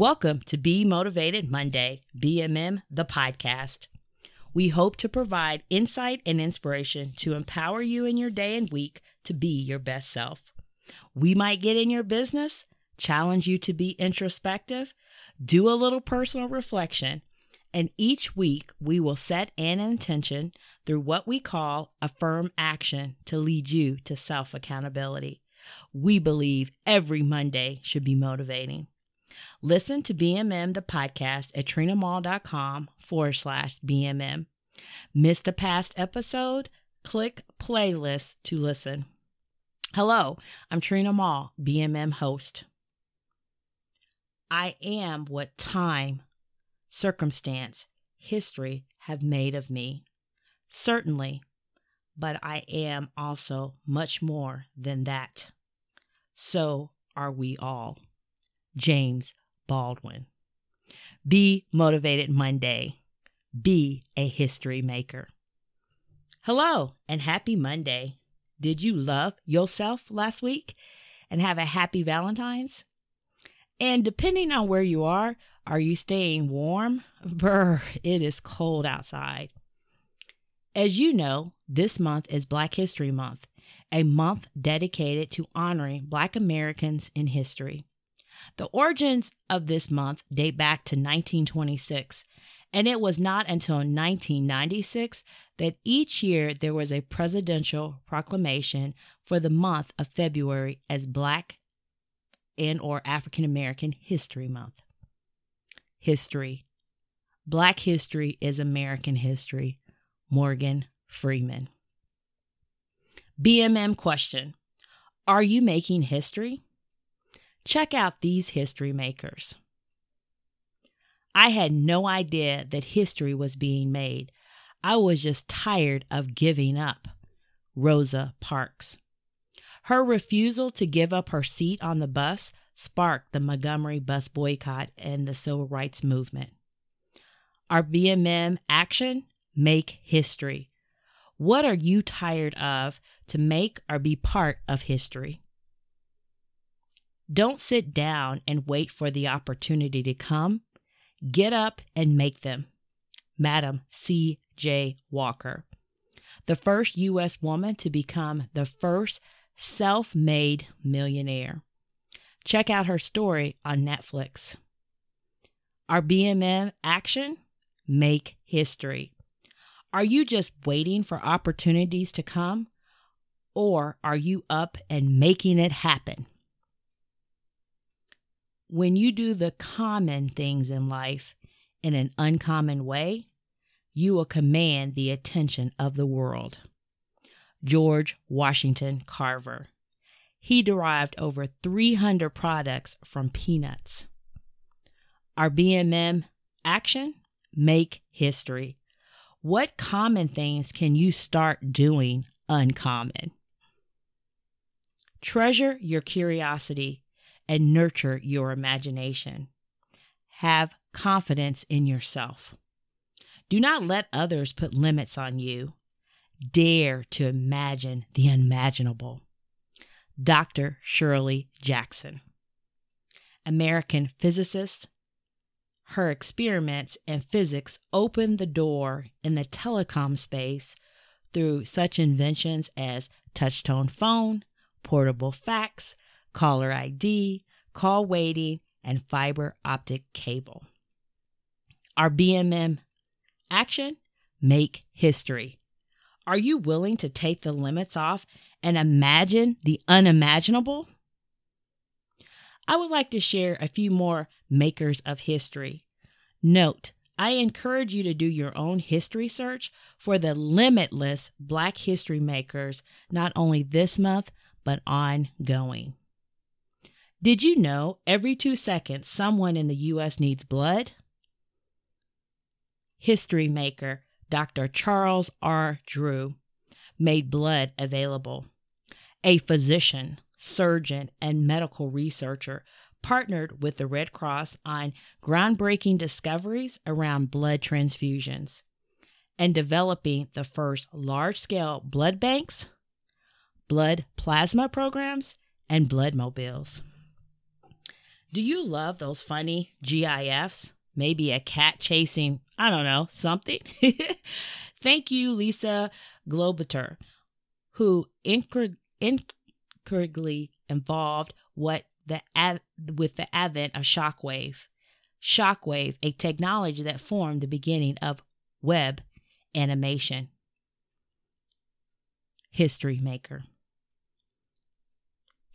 Welcome to Be Motivated Monday, BMM, the podcast. We hope to provide insight and inspiration to empower you in your day and week to be your best self. We might get in your business, challenge you to be introspective, do a little personal reflection, and each week we will set an intention through what we call affirm action to lead you to self accountability. We believe every Monday should be motivating. Listen to BMM the podcast at trinamall.com forward slash BMM. Missed a past episode? Click playlist to listen. Hello, I'm Trina Mall, BMM host. I am what time, circumstance, history have made of me. Certainly, but I am also much more than that. So are we all. James Baldwin. Be motivated Monday. Be a history maker. Hello and happy Monday. Did you love yourself last week and have a happy Valentine's? And depending on where you are, are you staying warm? Brr, it is cold outside. As you know, this month is Black History Month, a month dedicated to honoring Black Americans in history. The origins of this month date back to 1926, and it was not until 1996 that each year there was a presidential proclamation for the month of February as Black and or African American History Month. History. Black history is American history. Morgan Freeman. BMM question. Are you making history? Check out these history makers. I had no idea that history was being made. I was just tired of giving up. Rosa Parks. Her refusal to give up her seat on the bus sparked the Montgomery bus boycott and the civil rights movement. Our BMM action? Make history. What are you tired of to make or be part of history? Don't sit down and wait for the opportunity to come. Get up and make them. Madam C. J. Walker, the first U.S. woman to become the first self made millionaire. Check out her story on Netflix. Our BMM action? Make history. Are you just waiting for opportunities to come? Or are you up and making it happen? When you do the common things in life in an uncommon way, you will command the attention of the world. George Washington Carver. He derived over 300 products from peanuts. Our BMM action? Make history. What common things can you start doing uncommon? Treasure your curiosity and nurture your imagination. Have confidence in yourself. Do not let others put limits on you. Dare to imagine the unimaginable. Dr. Shirley Jackson, American physicist. Her experiments in physics opened the door in the telecom space through such inventions as touchtone phone, portable fax, caller ID, call waiting, and fiber optic cable. Our BMM action make history. Are you willing to take the limits off and imagine the unimaginable? I would like to share a few more makers of history. Note, I encourage you to do your own history search for the limitless Black history makers, not only this month, but ongoing. Did you know every two seconds someone in the U.S. needs blood? History maker Dr. Charles R. Drew made blood available. A physician, surgeon, and medical researcher partnered with the Red Cross on groundbreaking discoveries around blood transfusions and developing the first large scale blood banks, blood plasma programs, and blood mobiles. Do you love those funny GIFs? Maybe a cat chasing, I don't know, something? Thank you, Lisa Gelobter, who incorrectly involved what the with the advent of shockwave. Shockwave, a technology that formed the beginning of web animation. History maker.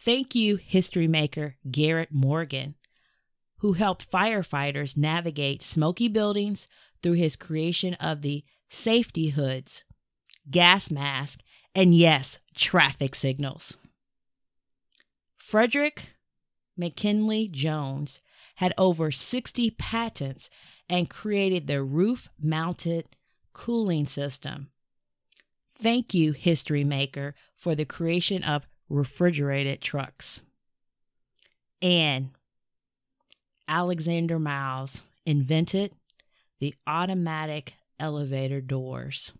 Thank you, history maker Garrett Morgan, who helped firefighters navigate smoky buildings through his creation of the safety hoods, gas mask, and yes, traffic signals. Frederick McKinley Jones had over 60 patents and created the roof mounted cooling system. Thank you, history maker, for the creation of refrigerated trucks. And Alexander Miles invented the automatic elevator doors.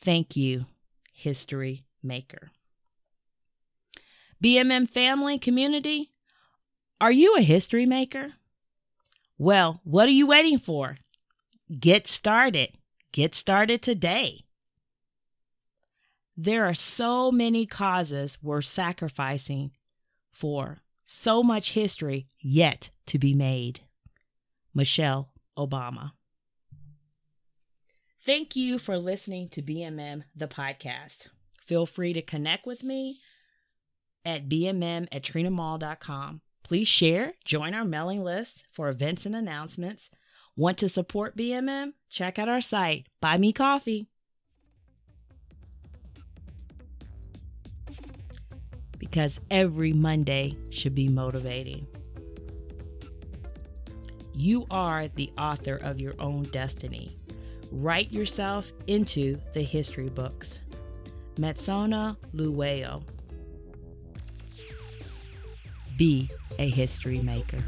Thank you, history maker. BMM family community, are you a history maker? Well, what are you waiting for? Get started. Get started today. There are so many causes worth sacrificing for, so much history yet to be made. Michelle Obama. Thank you for listening to BMM, the podcast. Feel free to connect with me at bmm at trinamall.com. Please share, join our mailing list for events and announcements. Want to support BMM? Check out our site, Buy Me Coffee. Because every Monday should be motivating. You are the author of your own destiny. Write yourself into the history books. Matshona Dhliwayo. Be a history maker.